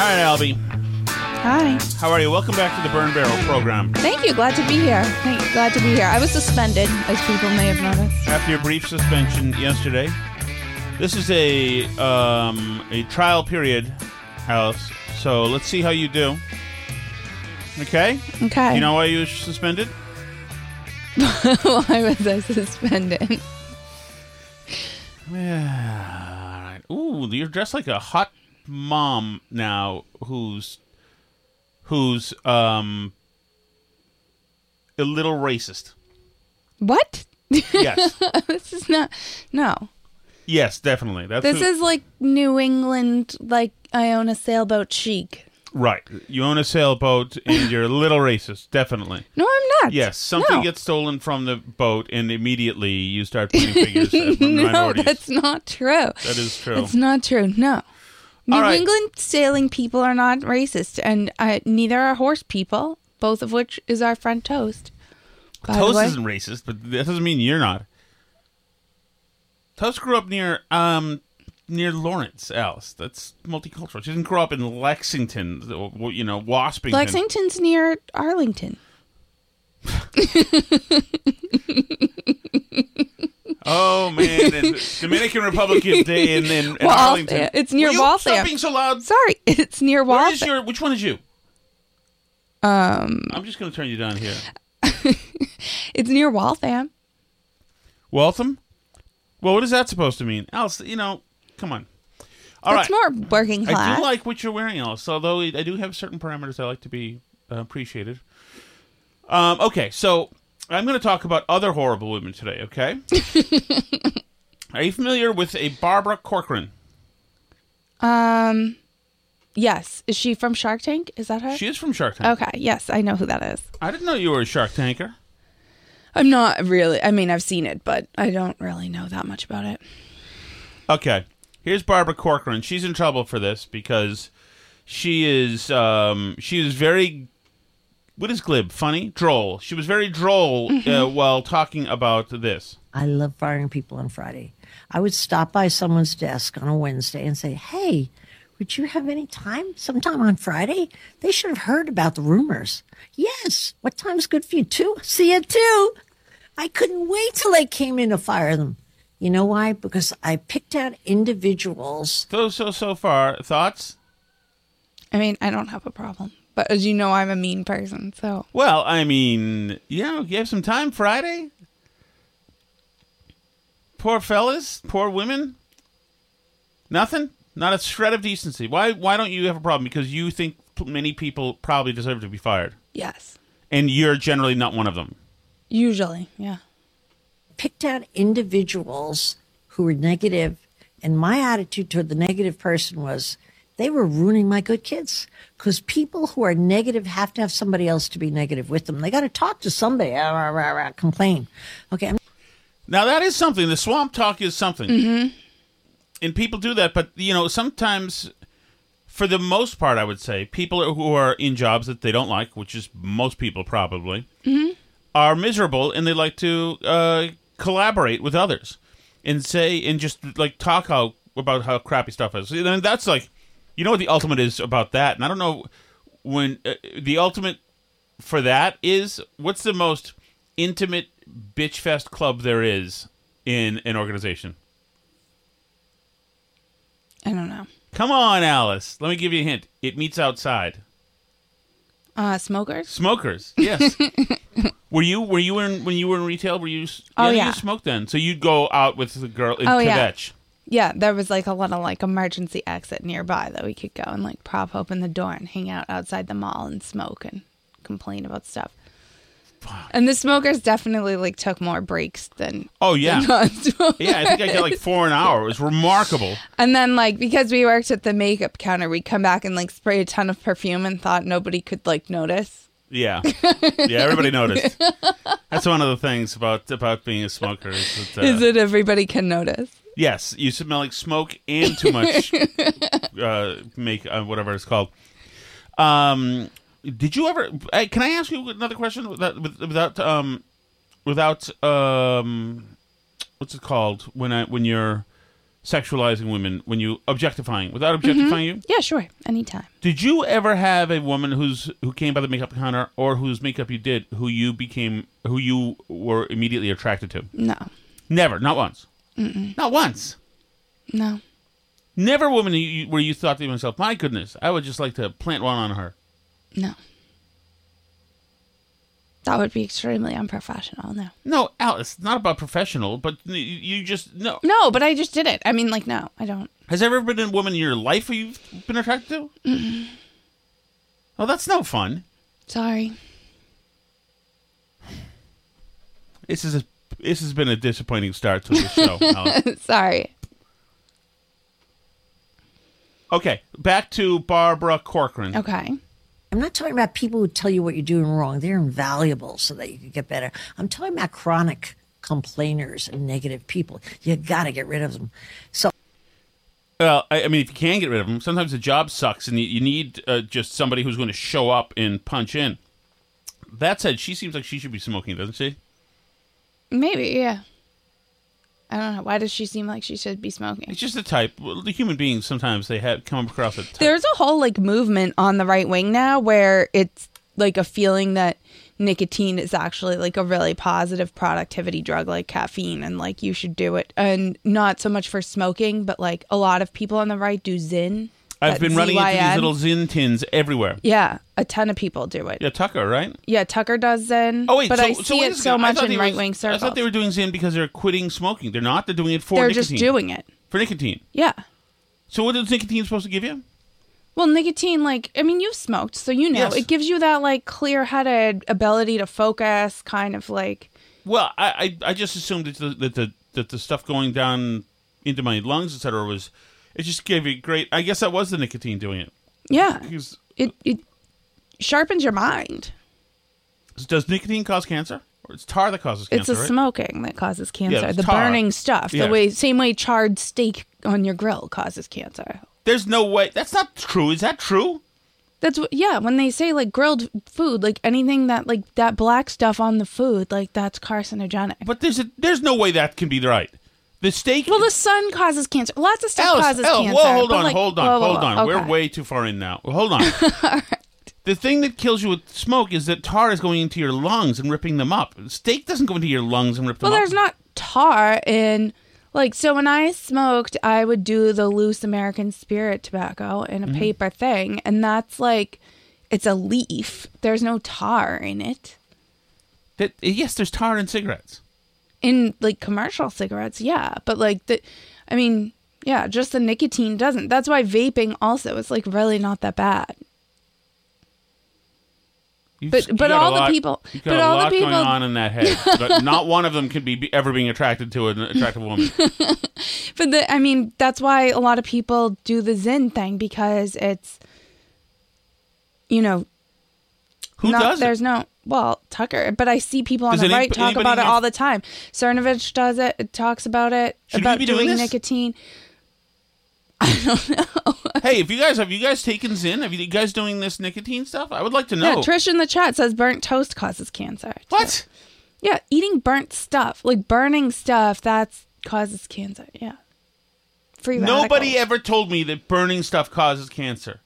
All right, Albie. Hi. How are you? Welcome back to the Burn Barrel program. Thank you. Glad to be here. Thank glad to be here. I was suspended, as people may have noticed. After your brief suspension yesterday, this is a um, a trial period house. So let's see how you do. Okay. Okay. You know why you were suspended? Why was I suspended? Yeah. Ooh, you're dressed like a hot mom now, who's who's um a little racist. What? Yes. this is not. No. yes, definitely. That's This who- is like New England, like I own a sailboat chic. Right. You own a sailboat and you're a little racist, definitely. No, I'm not. Yes, something No. gets stolen from the boat, and immediately you start pointing fingers at no, minorities. that's not true. That is true. It's not true. No. New right. England sailing people are not racist, and uh, neither are horse people, both of which is our front toast. By the Toast way. isn't racist, but that doesn't mean you're not. Toast grew up near um near Lawrence, Alice. That's multicultural. She didn't grow up in Lexington, you know, Waspington. Lexington's near Arlington. Oh man, and Dominican Republic Day in, in, in Waltham. Arlington. It's near Will you Waltham. Stop being so loud. Sorry, it's near Waltham. your? Which one is you? Um, I'm just going to turn you down here. it's near Waltham. Waltham. Well, what is that supposed to mean, Alice? You know, come on. All right. it's more working class. I do like what you're wearing, Alice. Although I do have certain parameters I like to be uh, appreciated. Um, okay, so I'm going to talk about other horrible women today. Okay. Are you familiar with a Barbara Corcoran? um, yes. Is she from Shark Tank? Is that her? She is from Shark Tank. okay. Yes, I know who that is. I didn't know you were a Shark Tanker. I'm not really. I mean, I've seen it, but I don't really know that much about it. Okay. Here's Barbara Corcoran. She's in trouble for this because she is um, she is very what is glib? Funny? Droll. She was very droll uh, while talking about this. I love firing people on Friday. I would stop by someone's desk on a Wednesday and say, Hey, would you have any time sometime on Friday? They should have heard about the rumors. Yes. What time's good for you? Two? See you too. I couldn't wait till they came in to fire them. You know why? Because I picked out individuals. So so so far thoughts? I mean, I don't have a problem, but as you know, I'm a mean person. So Well, I mean, you know, you have some time Friday. Poor fellas, poor women. Nothing. Not a shred of decency. Why? Why don't you have a problem? Because you think many people probably deserve to be fired, yes, and you're generally not one of them. usually, yeah. Picked out individuals who were negative, and my attitude toward the negative person was they were ruining my good kids because people who are negative have to have somebody else to be negative with them. They got to talk to somebody, ah, rah, rah, rah, complain. Okay, I'm Now that is something. The swamp talk is something, Mm-hmm. and people do that. But you know, sometimes, for the most part, I would say people who are in jobs that they don't like, which is most people probably, Mm-hmm. are miserable, and they like to uh, collaborate with others and say and just like talk how about how crappy stuff is. And that's like, you know, what the ultimate is about that. And I don't know when uh, the ultimate for that is what's the most intimate bitch fest club there is in an organization. I don't know. Come on, Alice. Let me give you a hint. It meets outside. Uh, smokers? Smokers. Yes. were you were you in when you were in retail? Were you? Oh, yeah. You smoked then, so you'd go out with the girl in Oh, yeah. Yeah, there was like a little like emergency exit nearby that we could go and like prop open the door and hang out outside the mall and smoke and complain about stuff. And the smokers definitely like took more breaks than Oh yeah. than yeah, I think I got like four an hour. It was remarkable. And then like because we worked at the makeup counter, we'd come back and like spray a ton of perfume and thought nobody could like notice. Yeah, yeah. Everybody noticed. That's one of the things about about being a smoker. Is that, uh, Is it everybody can notice? Yes, you smell like smoke and too much uh, make uh, whatever it's called. Um, did you ever? Can I ask you another question without without um without um what's it called when I when you're sexualizing women when you objectifying without objectifying you? Yeah, sure. Anytime. Did you ever have a woman who's who came by the makeup counter or whose makeup you did who you became who you were immediately attracted to? No. Never, not once. Not once. No. Never a woman where you thought to yourself, "My goodness, I would just like to plant one on her." No. That would be extremely unprofessional. No. No, Alice, not about professional, but you- just no. No, but I just did it. I mean, like, no, I don't. Has there ever been a woman in your life who you've been attracted to? Oh, that's no fun. Sorry. This is a this has been a disappointing start to the show. Alice. Sorry. Okay, back to Barbara Corcoran. Okay. I'm not talking about people who tell you what you're doing wrong. They're invaluable so that you can get better. I'm talking about chronic complainers and negative people. You got to get rid of them. So Well, I, I mean, if you can get rid of them, sometimes the job sucks, and you, you need uh, just somebody who's going to show up and punch in. That said, she seems like she should be smoking, doesn't she? Maybe, yeah. I don't know. Why does she seem like she should be smoking? It's just a type. Well, the human beings sometimes they have come across a type. There's a whole like movement on the right wing now where it's like a feeling that nicotine is actually like a really positive productivity drug like caffeine and like you should do it and not so much for smoking but like a lot of people on the right do Zyn I've been running into these ZYN. little Zyn tins everywhere. yeah a ton of people do it Yeah, Tucker, right? yeah tucker does Zyn Oh wait, but so, i so see wait it so. I much thought in were- right wing circles I thought they were doing Zyn because they're quitting smoking. They're not. They're doing it for they're nicotine. just doing it for nicotine. yeah So what is nicotine supposed to give you? Well, nicotine, like, I mean, you've smoked, so you know. Yes. It gives you that, like, clear headed ability to focus, kind of like. Well, I I, I just assumed that the, that the that the stuff going down into my lungs, etc., was it just gave you great. I guess that was the nicotine doing it. Yeah. Because It, it sharpens your mind. does nicotine cause cancer, or it's tar that causes cancer. It's cancer? the right? smoking that causes cancer. it's the tar. burning stuff. Yeah. The way, same way charred steak on your grill causes cancer. There's no way. That's not true. Is that true? That's what, yeah, when they say, like, grilled food, like, anything that, like, that black stuff on the food, like, that's carcinogenic. But there's a, there's no way that can be right. The steak. well, the sun causes cancer. Lots of stuff Alice, causes Alice, cancer. Whoa, hold on, like- hold on, whoa, whoa, hold on. whoa, We're way too far in now. Hold on. The thing that kills you with smoke is that tar is going into your lungs and ripping them up. Steak doesn't go into your lungs and rip them Well, up. Well, there's not tar in like so when I smoked, I would do the loose American spirit tobacco in a Mm-hmm. paper thing, and that's like it's a leaf. There's no tar in it. That, yes, there's tar in cigarettes. In like commercial cigarettes, yeah, but like the I mean, yeah, just the nicotine doesn't. That's why vaping also is like really not that bad. You've- But- but all the people- but all the people- going on in that head. but not one of them could be, be ever being attracted to an attractive woman. But the, I mean, that's why a lot of people do the Zyn thing because it's, you know, Who not, does it? there's no well Tucker, but I see people on Does the any- right talk about it all the time. Cernovich does it. It talks about it Should about be doing doing this? nicotine. hey, if you guys have you guys taken Zyn? Have you guys doing this nicotine stuff? I would like to know. Yeah, Trish in the chat says burnt toast causes cancer. what? Yeah, eating burnt stuff, like burning stuff, that's causes cancer. Yeah. Free Nobody radicals. ever told me that burning stuff causes cancer.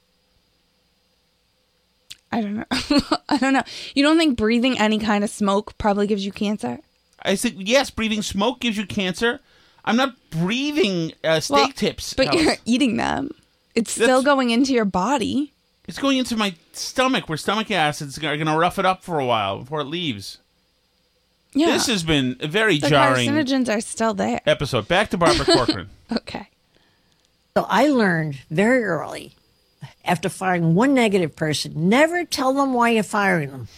I don't know. I don't know. You don't think breathing any kind of smoke probably gives you cancer? I said yes. Breathing smoke gives you cancer. I'm not breathing uh, steak Well, tips. But Alice. you're eating them. It's still going into your body. It's going into my stomach where stomach acids are going to rough it up for a while before it leaves. Yeah. This has been a very the jarring carcinogens are still there. episode. Back to Barbara Corcoran. Okay. So I learned very early after firing one negative person, never tell them why you're firing them.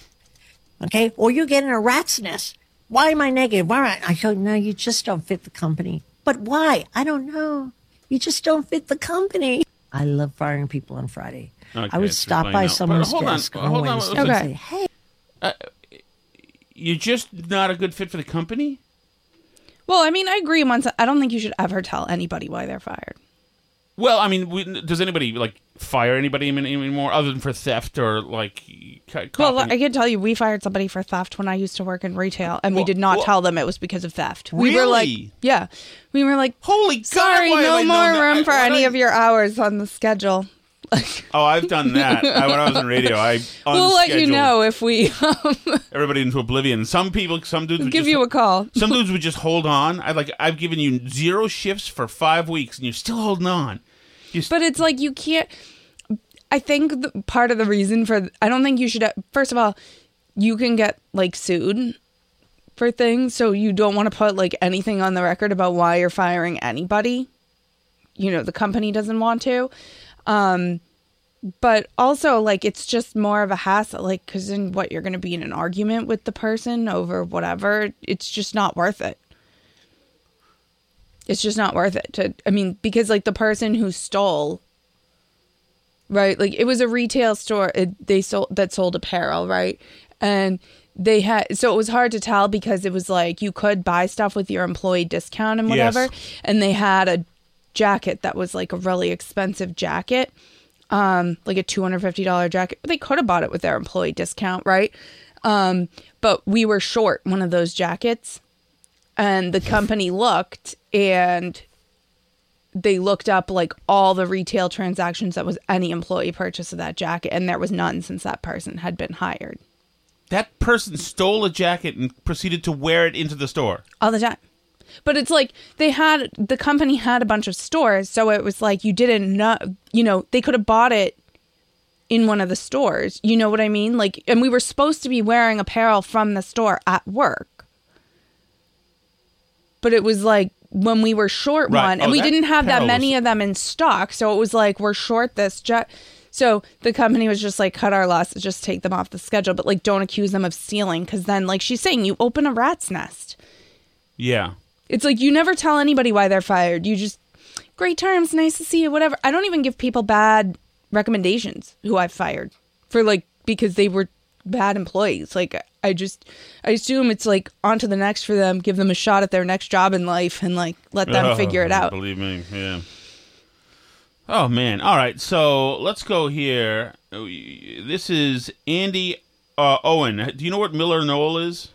Okay? Or you get in a rat's nest. Why am I negative? Why am I? I go, no, you just don't fit the company. But why? I don't know. You just don't fit the company. I love firing people on Friday. Okay, I would so stop explain by that. But someone's hold on, desk on, hold on, Wednesday okay. and say, hey, uh, You're just not a good fit for the company. Well, I mean, I agree. Once I don't think you should ever tell anybody why they're fired. Well, I mean, we, does anybody like fire anybody anymore other than for theft or like? ca- Well, I can tell you, we fired somebody for theft when I used to work in retail, and we did not well- tell them it was because of theft. We were like, yeah, we were like, Holy God, sorry, why have I no more room I- for any I- of your hours on the schedule. Oh, I've done that. I, when I was in radio, I we'll let you know if we um, everybody into oblivion. Some people, some dudes would give just, you a call. Some dudes would just hold on. I like. I've given you zero shifts for five weeks, and you're still holding on. St- But it's like you can't. I think the, part of the reason for I don't think you should. First of all, you can get like sued for things, so you don't want to put like anything on the record about why you're firing anybody. You know, the company doesn't want to. Um, but also, like, it's just more of a hassle, like, because then what you're going to be in an argument with the person over whatever. It's just not worth it. It's just not worth it to. I mean, because like the person who stole right like it was a retail store it, they sold that sold apparel right and they had so it was hard to tell because it was like you could buy stuff with your employee discount and Yes. whatever and they had a jacket that was like a really expensive jacket um like a $250 jacket they could have bought it with their employee discount right um but we were short one of those jackets and the company looked and they looked up like all the retail transactions that was any employee purchase of that jacket and there was none since that person had been hired. That person stole a jacket and proceeded to wear it into the store. all the time. But it's like they had the company had a bunch of stores so it was like you didn't know you know they could have bought it in one of the stores you know what i mean? Like and we were supposed to be wearing apparel from the store at work but it was like when we were short Right. one Oh, and we that didn't have that many of them in stock so it was like we're short this jet so the company was just like cut our losses just take them off the schedule but like don't accuse them of stealing because then like she's saying you open a rat's nest Yeah. it's like you never tell anybody why they're fired. You just great terms, nice to see you, whatever. I don't even give people bad recommendations who I've fired for like because they were bad employees. Like I just I assume it's like on to the next for them, give them a shot at their next job in life and like let them Oh, figure it out. Believe me, yeah. Oh man! All right, so let's go here. This is Andi uh, Owen. Do you know what Miller Knoll is?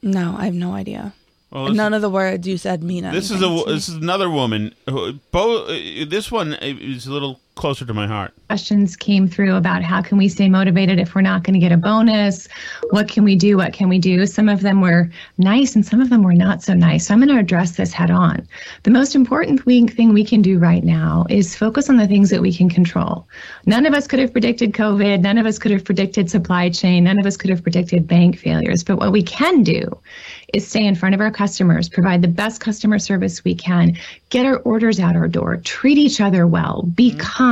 No, I have no idea. Well, None of the words you said mean anything. This is a this is another woman. Who, both this one is a little closer to my heart. questions came through about how can we stay motivated if we're not going to get a bonus? What can we do? What can we do? Some of them were nice and some of them were not so nice. So i'm going to address this head on. The most important thing we can do right now is focus on the things that we can control. None of us could have predicted covid. None of us could have predicted supply chain. None of us could have predicted bank failures. But what we can do is stay in front of our customers, provide the best customer service we can, get our orders out our door, treat each other well, be mm-hmm. kind,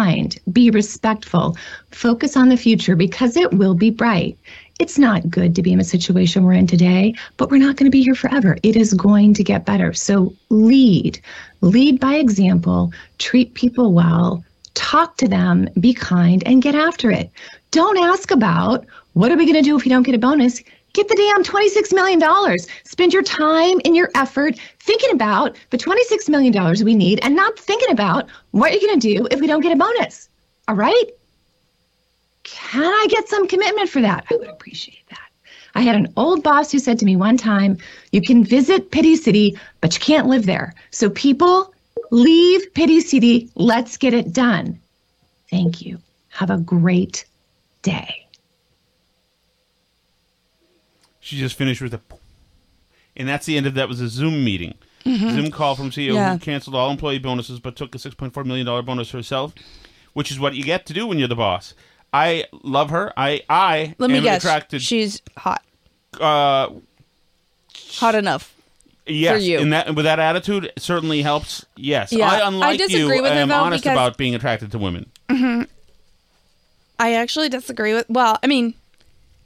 be respectful, focus on the future because it will be bright. It's not good to be in the situation we're in today, but we're not going to be here forever. It is going to get better. So lead, lead by example, treat people well, talk to them, be kind, and get after it. Don't ask about what are we going to do if we don't get a bonus. Get the damn $26 million. Spend your time and your effort thinking about the $26 million we need and not thinking about what you're going to do if we don't get a bonus. All right? Can I get some commitment for that? I would appreciate that. I had an old boss who said to me one time, You can visit Pity City, but you can't live there. So, people, leave Pity City. Let's get it done. Thank you. Have a great day. She just finished with a, and that's the end of that. Was a Zoom meeting, Zoom call from CEO Yeah. who canceled all employee bonuses but took a six point four million dollar bonus herself, which is what you get to do when you're the boss. I love her. I I Let me am guess. attracted. She's hot. uh, Hot enough. yes, you. in that with that attitude, it certainly helps. Yes, Yeah. I I unlike disagree you, with her, am though, honest because- about being attracted to women. Mm-hmm. I actually disagree with. Well, I mean,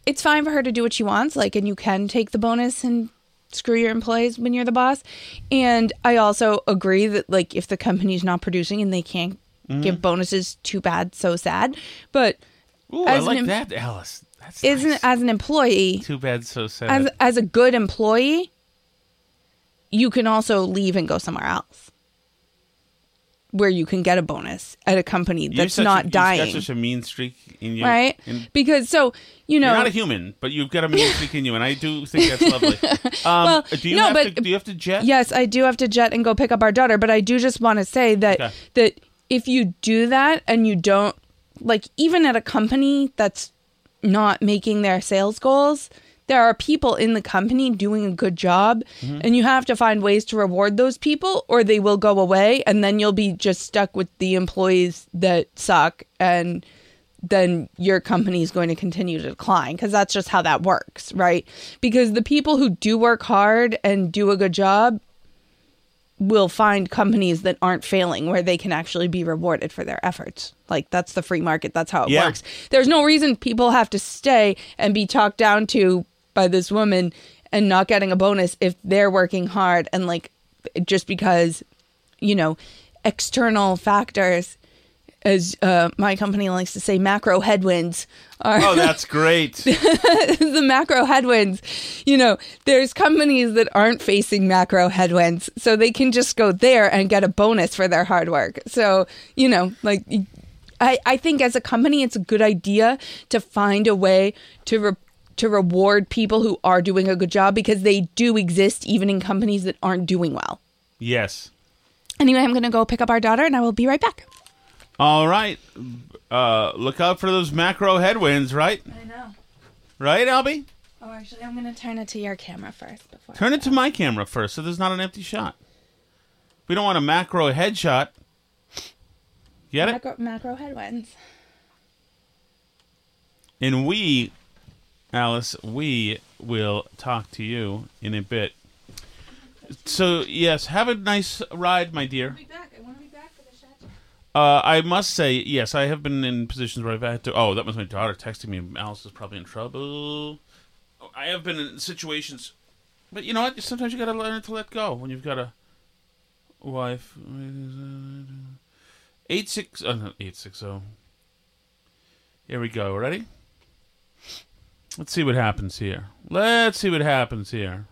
it's fine for her to do what she wants, like, and you can take the bonus and screw your employees when you're the boss. And I also agree that, like, if the company's not producing and they can't Mm-hmm. give bonuses, too bad, so sad. But Ooh, I like em- that, Alice. That's isn't nice. as an employee, too bad, so sad. as as a good employee, you can also leave and go somewhere else. Where you can get a bonus at a company that's such not dying. Got such a mean streak in you, right? And Because so you know, You're not a human, but you've got a mean streak in you, and I do think that's lovely. Um, Well, do you no, have but- to, do you have to jet? Yes, I do have to jet and go pick up our daughter, but I do just want to say that Okay. that if you do that and you don't like even at a company that's not making their sales goals, there are people in the company doing a good job Mm-hmm. and you have to find ways to reward those people or they will go away and then you'll be just stuck with the employees that suck and then your company is going to continue to decline because that's just how that works, right? Because the people who do work hard and do a good job will find companies that aren't failing where they can actually be rewarded for their efforts. Like that's the free market, that's how it Yeah. works. There's no reason people have to stay and be talked down to by this woman and not getting a bonus if they're working hard and like just because you know external factors as uh, my company likes to say macro headwinds are Oh, that's great. the macro headwinds. You know, there's companies that aren't facing macro headwinds, so they can just go there and get a bonus for their hard work. So, you know, like I, I think as a company, it's a good idea to find a way to re- to reward people who are doing a good job because they do exist even in companies that aren't doing well. yes. Anyway, I'm going to go pick up our daughter and I will be right back. All right. Uh, look out for those macro headwinds, right? I know. Right, Albie? Oh, actually, I'm going to turn it to your camera first before. Turn it to my camera first, so there's not an empty shot. We don't want a macro headshot. Get it? macro, macro headwinds. And we, Alice, we will talk to you in a bit. So yes, have a nice ride, my dear. back. I want to be back for the shot. Uh, I must say, yes, I have been in positions where I've had to. Oh, that was my daughter texting me. Alice is probably in trouble. I have been in situations, but you know what? Sometimes you got to learn to let go when you've got a wife. Eight six. Oh, eight six zero. Here we go. Ready? Let's see what happens here. Let's see what happens here.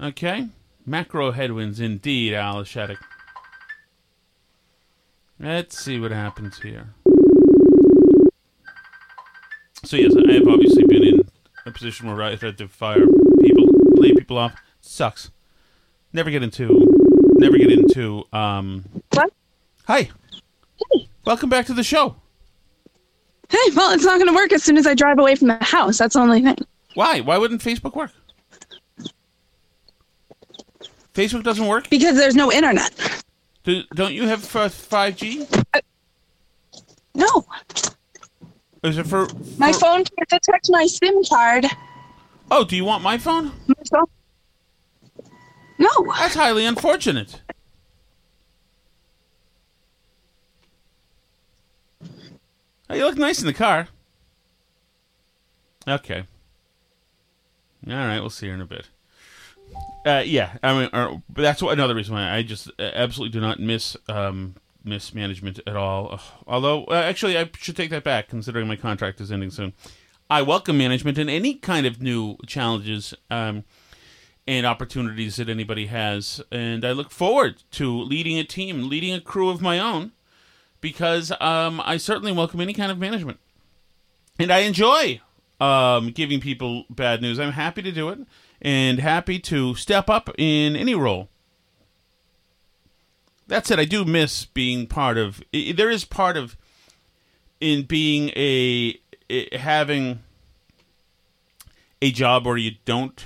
Okay. Macro headwinds indeed, Alice Shattuck. Let's see what happens here. So yes, I have obviously been in a position where I had to fire people, lay people off. Sucks. Never get into, never get into. Um, What? Hi. Hey. Welcome back to the show. Hey, well, it's not going to work as soon as I drive away from the house. That's the only thing. Why? Why wouldn't Facebook work? Facebook doesn't work. Because there's no internet. Do, don't you have five G? No. Is it for, My phone can't detect my SIM card. Oh, do you want my phone? My phone. No. That's highly unfortunate. Oh, you look nice in the car. Okay. All right, we'll see her in a bit. Uh, yeah, I mean, uh, but that's what, another reason why I just uh, absolutely do not miss um, miss management at all. Ugh. Although, uh, actually, I should take that back, considering my contract is ending soon. I welcome management and any kind of new challenges um, and opportunities that anybody has, and I look forward to leading a team, leading a crew of my own, because um, I certainly welcome any kind of management, and I enjoy um, giving people bad news. I'm happy to do it and happy to step up in any role. That said, I do miss being part of. There is part of in being a having a job where you don't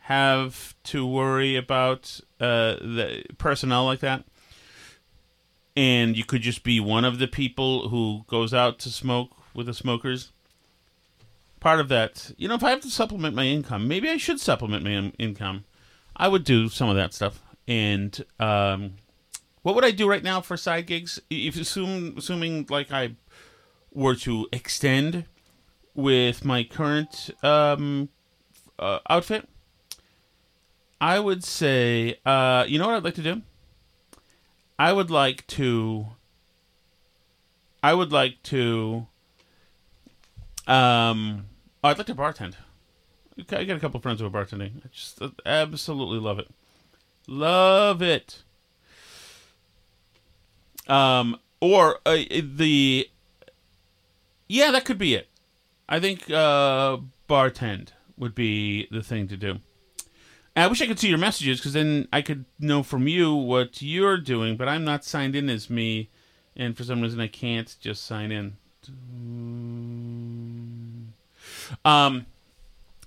have to worry about uh, the personnel like that, and you could just be one of the people who goes out to smoke with the smokers part of that, you know, if I have to supplement my income, maybe I should supplement my in- income. I would do some of that stuff. And um, what would I do right now for side gigs? If assume, assuming like I were to extend with my current um, uh, outfit, I would say, uh, you know what I'd like to do? I would like to. I would like to. Um, oh, I'd like to bartend. I got a couple friends who are bartending. I just uh, absolutely love it. Love it. Um, or uh, the yeah, that could be it. I think uh, bartend would be the thing to do. I wish I could see your messages because then I could know from you what you're doing. But I'm not signed in as me, and for some reason I can't just sign in. Um,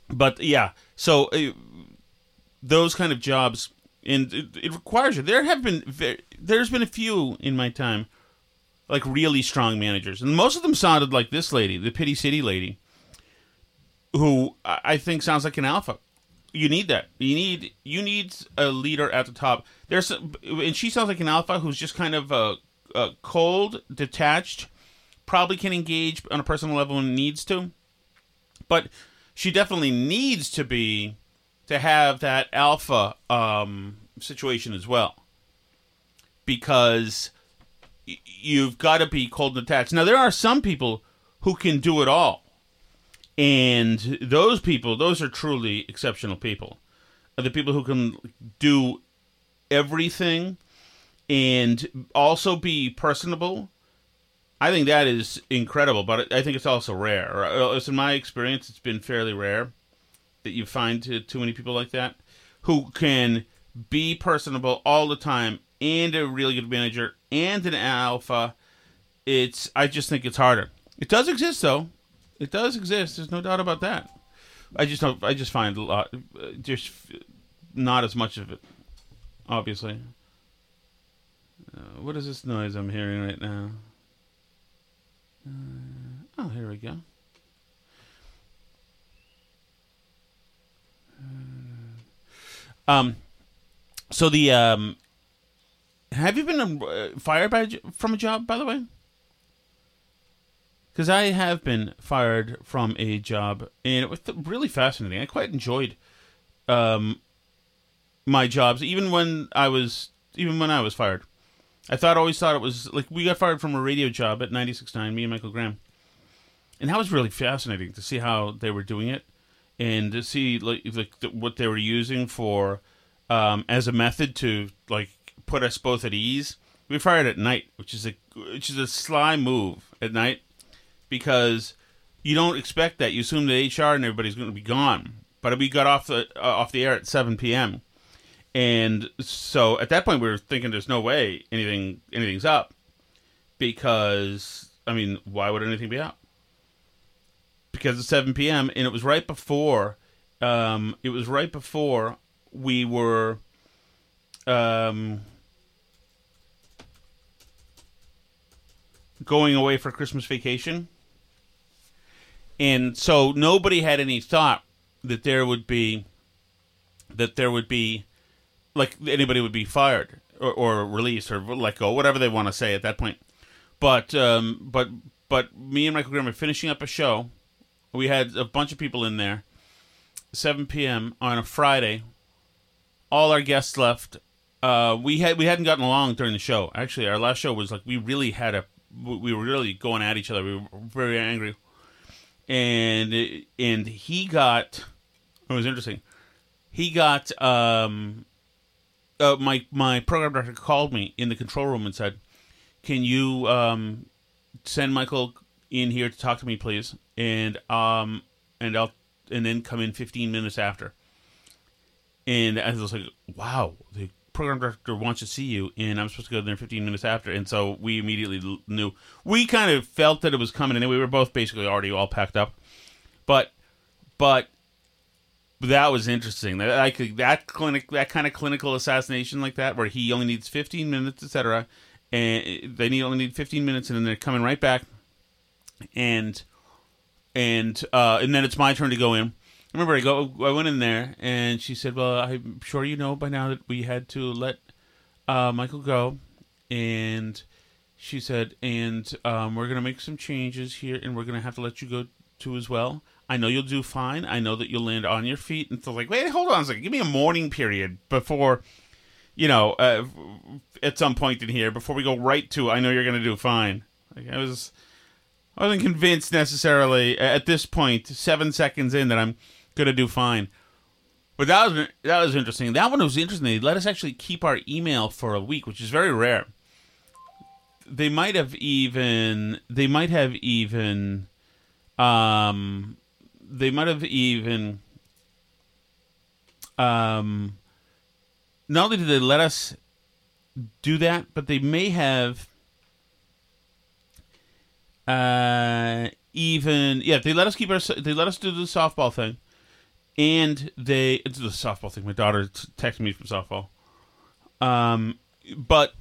but yeah, so uh, those kind of jobs, and it, it requires you. There have been there's been a few in my time, like really strong managers, and most of them sounded like this lady, the Pity City lady, who I think sounds like an alpha. You need that. You need you need a leader at the top. There's and she sounds like an alpha who's just kind of uh, uh, cold, detached, probably can engage on a personal level and needs to, but she definitely needs to be to have that alpha um, situation as well because y- you've got to be cold and detached. Now there are some people who can do it all, and those people, those are truly exceptional people. The people who can do everything and also be personable. I think that is incredible, but I think it's also rare. Uh, least in my experience, it's been fairly rare that you find too many people like that who can be personable all the time and a really good manager and an alpha. It's I just think it's harder. It does exist though. It does exist. There's no doubt about that. I just don't. I just find a lot, uh, just not as much of it. Obviously. Uh, what is this noise I'm hearing right now? Uh, oh, here we go. Um, so the um, have you been uh, fired by from a job by the way? Because I have been fired from a job, and it was really fascinating. I quite enjoyed um, my jobs, even when I was even when I was fired. I thought always thought it was like we got fired from a radio job at 96.9, me and Michael Graham, and that was really fascinating to see how they were doing it, and to see like, the, what they were using for um, as a method to like put us both at ease. We fired at night, which is a which is a sly move at night because you don't expect that. You assume that HR and everybody's going to be gone, but we got off the uh, off the air at 7 p.m. And so at that point, we were thinking, "There's no way anything anything's up," because I mean, why would anything be up? Because it's 7 p.m. and it was right before, um, it was right before we were, um, going away for Christmas vacation, and so nobody had any thought that there would be, that there would be like anybody would be fired or, or released or let go, whatever they want to say at that point. But um, but but me and Michael Graham are finishing up a show We had a bunch of people in there. 7 p.m. on a Friday. All our guests left. Uh, we had we hadn't gotten along during the show. Actually, our last show was like we really had a we were really going at each other. We were very angry, and and he got it was interesting. He got um, uh, my my program director called me in the control room and said, "Can you um, send Michael in here to talk to me, please?" And um, and I'll and then come in 15 minutes after. And I was like, "Wow, program director wants to see you," and I'm supposed to go there 15 minutes after. And so we immediately knew. We kind of felt that it was coming, and we were both basically already all packed up. But but that was interesting. That I could that clinic that kind of clinical assassination like that, where he only needs 15 minutes, etc. And they need only need 15 minutes, and then they're coming right back, and and uh, and then it's my turn to go in. I remember I go I went in there, and she said, "Well, I'm sure you know by now that we had to let uh, Michael go," and she said, "And um, we're gonna make some changes here, and we're gonna have to let you go too as well." I know you'll do fine. I know that you'll land on your feet. And so, like, wait, hold on a second. Give me a morning period before, you know, uh, at some point in here, before we go right to, I know you're going to do fine. Like, I was, I wasn't convinced necessarily at this point, seven seconds in, that I'm to do fine. But that was that was interesting. That one was interesting. They let us actually keep our email for a week, which is very rare. They might have even they might have even um they might have even um not only did they let us do that, but they may have uh even yeah they let us keep our they let us do the softball thing and they it's the softball thing my daughter texted me from softball um but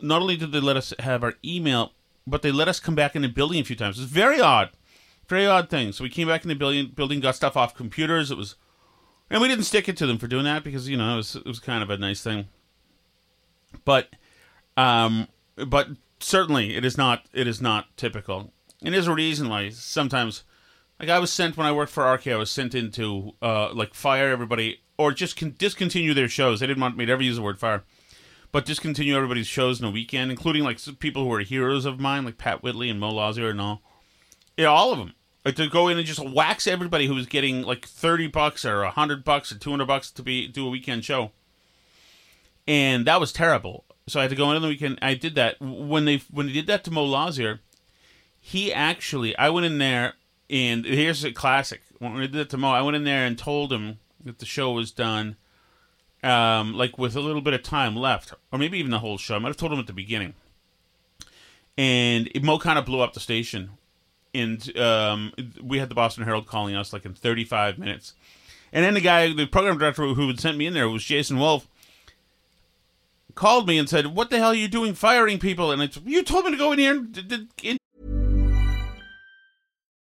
not only did they let us have our email but they let us come back in the building a few times it's very odd very odd thing. So we came back in the building, building, got stuff off computers. It was, and we didn't stick it to them for doing that because you know it was it was kind of a nice thing. But, um, but certainly it is not it is not typical, and there's a reason why sometimes, like I was sent when I worked for RK, I was sent into uh like fire everybody or just con- discontinue their shows. They didn't want me to ever use the word fire. But discontinue everybody's shows in a weekend, including like people who were heroes of mine, like Pat Whitley and Mo Lazier and all. Yeah, all of them. Like to go in and just wax everybody who was getting like thirty bucks or hundred bucks or two hundred bucks to be do a weekend show, and that was terrible. So I had to go in on the weekend. I did that when they when they did that to Mo Lazier. He actually, I went in there and here's a classic. When I did that to Mo, I went in there and told him that the show was done, um, like with a little bit of time left, or maybe even the whole show. I might have told him at the beginning. And Mo kind of blew up the station and um, we had the Boston Herald calling us like in 35 minutes. And then the guy, the program director who had sent me in there was Jason Wolfe, called me and said, "What the hell are you doing, firing people?" And it's you told me to go in here. And, and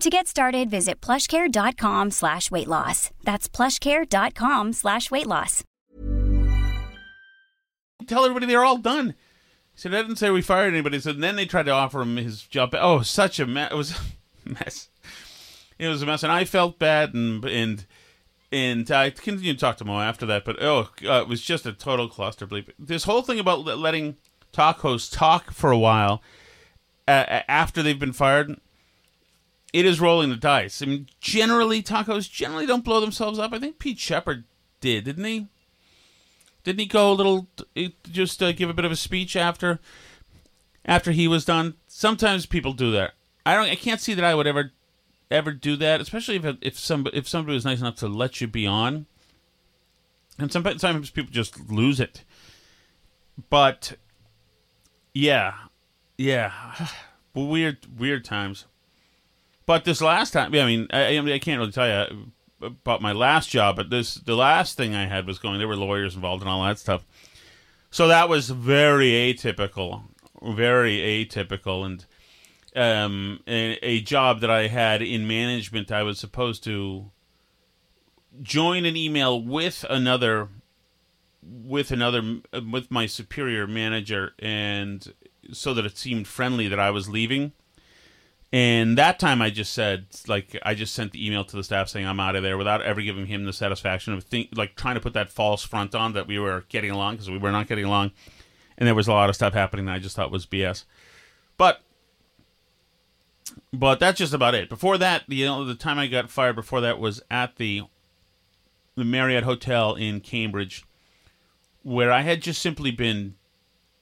To get started, visit plushcare.com slash weight loss. That's plushcare.com slash weight loss. tell everybody they're all done. Said, I didn't say we fired anybody. So then they tried to offer him his job. Oh, such a mess. It was a mess. It was a mess. And I felt bad and, and, and I continued to talk to Mo after that, but oh, uh, it was just a total cluster bleep. This whole thing about letting talk hosts talk for a while uh, after they've been fired, it is rolling the dice. I mean, generally, tacos generally don't blow themselves up. I think Pete Shepard did, didn't he? Didn't he go a little just uh, give a bit of a speech after after he was done? Sometimes people do that. I don't. I can't see that I would ever ever do that, especially if if some if somebody was nice enough to let you be on. And sometimes people just lose it. But yeah, yeah, weird weird times. But this last time, I mean, I, I can't really tell you about my last job, but this the last thing I had was going. There were lawyers involved and all that stuff, so that was very atypical, very atypical, and um, a, a job that I had in management. I was supposed to join an email with another, with another, with my superior manager, and so that it seemed friendly that I was leaving and that time I just said, like, I just sent the email to the staff saying I'm out of there without ever giving him the satisfaction of think, like trying to put that false front on that we were getting along because we were not getting along, and there was a lot of stuff happening that I just thought was BS. But, but that's just about it. Before that, you know, the time I got fired before that was at the the Marriott Hotel in Cambridge, where I had just simply been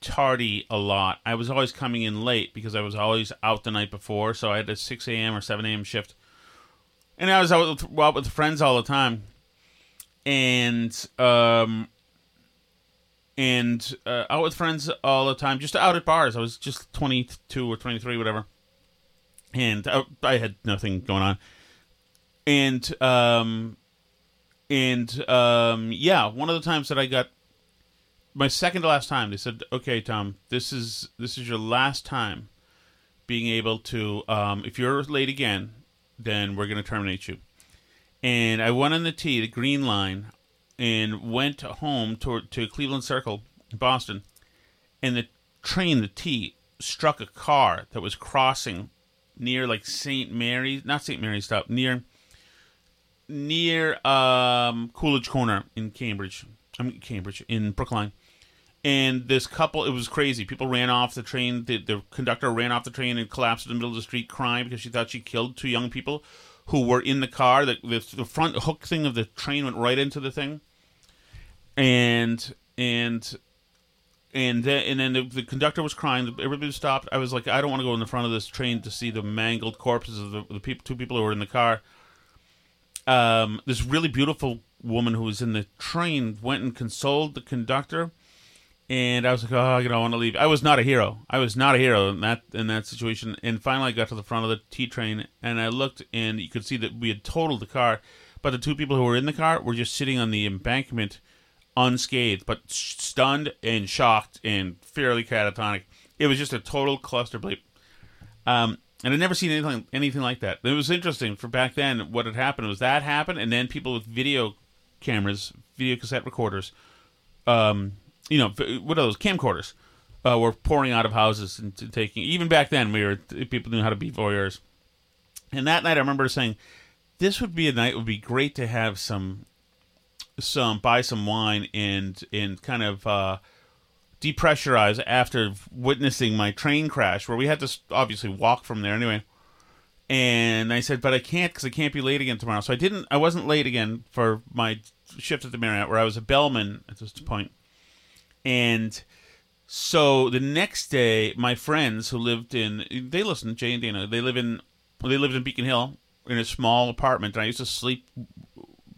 tardy a lot. I was always coming in late because I was always out the night before, so I had a 6 a.m. or 7 a.m. shift. And I was out with, with friends all the time. And, um, and uh, out with friends all the time, just out at bars. I was just 22 or 23, whatever. And I, I had nothing going on. And, um, and, um, yeah, one of the times that I got my second to last time they said okay tom this is this is your last time being able to um, if you're late again then we're going to terminate you. And i went on the t the green line and went home to, to cleveland circle boston and the train the t struck a car that was crossing near like st mary's not st mary's stop near near um, coolidge corner in cambridge I'm Cambridge in Brookline, and this couple it was crazy. People ran off the train. The, the conductor ran off the train and collapsed in the middle of the street, crying because she thought she killed two young people who were in the car. The, the, the front hook thing of the train went right into the thing, and and and then and then the, the conductor was crying. Everybody stopped. I was like, I don't want to go in the front of this train to see the mangled corpses of the, the people, two people who were in the car. Um, this really beautiful woman who was in the train went and consoled the conductor and I was like, oh, you know, I want to leave. I was not a hero. I was not a hero in that in that situation. And finally, I got to the front of the T train, and I looked, and you could see that we had totaled the car, but the two people who were in the car were just sitting on the embankment, unscathed, but stunned and shocked and fairly catatonic. It was just a total cluster bleep. Um, and I'd never seen anything anything like that. It was interesting for back then. What had happened was that happened, and then people with video cameras, video cassette recorders, um, you know, what are those camcorders? Uh, were pouring out of houses and taking. Even back then, we were people knew how to be voyeurs. And that night, I remember saying, "This would be a night. It Would be great to have some, some buy some wine and and kind of uh, depressurize after witnessing my train crash, where we had to obviously walk from there anyway." And I said, "But I can't because I can't be late again tomorrow." So I didn't. I wasn't late again for my shift at the Marriott, where I was a bellman at this point and so the next day, my friends who lived in they listen Jay and Dana they live in they lived in Beacon Hill in a small apartment, and I used to sleep.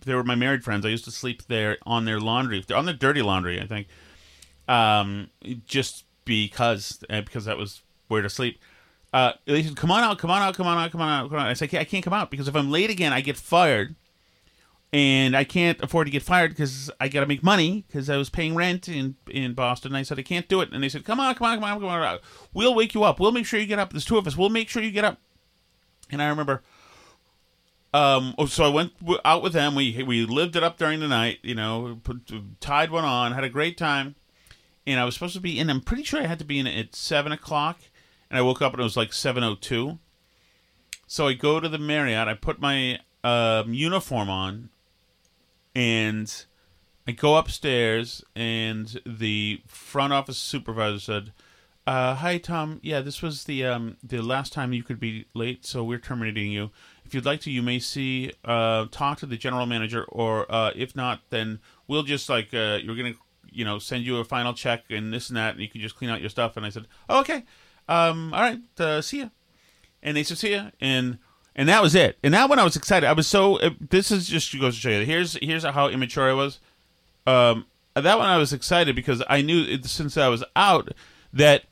They were my married friends. I used to sleep there on their laundry, on their dirty laundry, I think, um, just because uh, because that was where to sleep. Uh, they said, "Come on out, come on out, come on out, come on out, come on out." I said, "I can't come out because if I'm late again, I get fired." And I can't afford to get fired because I got to make money because I was paying rent in in Boston. I said I can't do it, and they said, "Come on, come on, come on, come on. We'll wake you up. We'll make sure you get up. There's two of us. We'll make sure you get up." And I remember, um, oh, so I went out with them. We we lived it up during the night. You know, put, tied one on, had a great time, and I was supposed to be in. I'm pretty sure I had to be in at seven o'clock, and I woke up and it was like seven o two. So I go to the Marriott. I put my um, uniform on and I go upstairs, and the front office supervisor said, uh, "Hi, Tom. Yeah, this was the um, the last time you could be late, so we're terminating you. If you'd like to, you may see uh, talk to the general manager, or uh, if not, then we'll just like uh, you're gonna you know send you a final check and this and that, and you can just clean out your stuff." And I said, oh, "Okay, um, all right, uh, see ya." And they said, "See ya," and and that was it. And that one I was excited. I was so. Uh, this is just goes to show you. Here's here's how immature I was. Um, that one I was excited because I knew it, since I was out that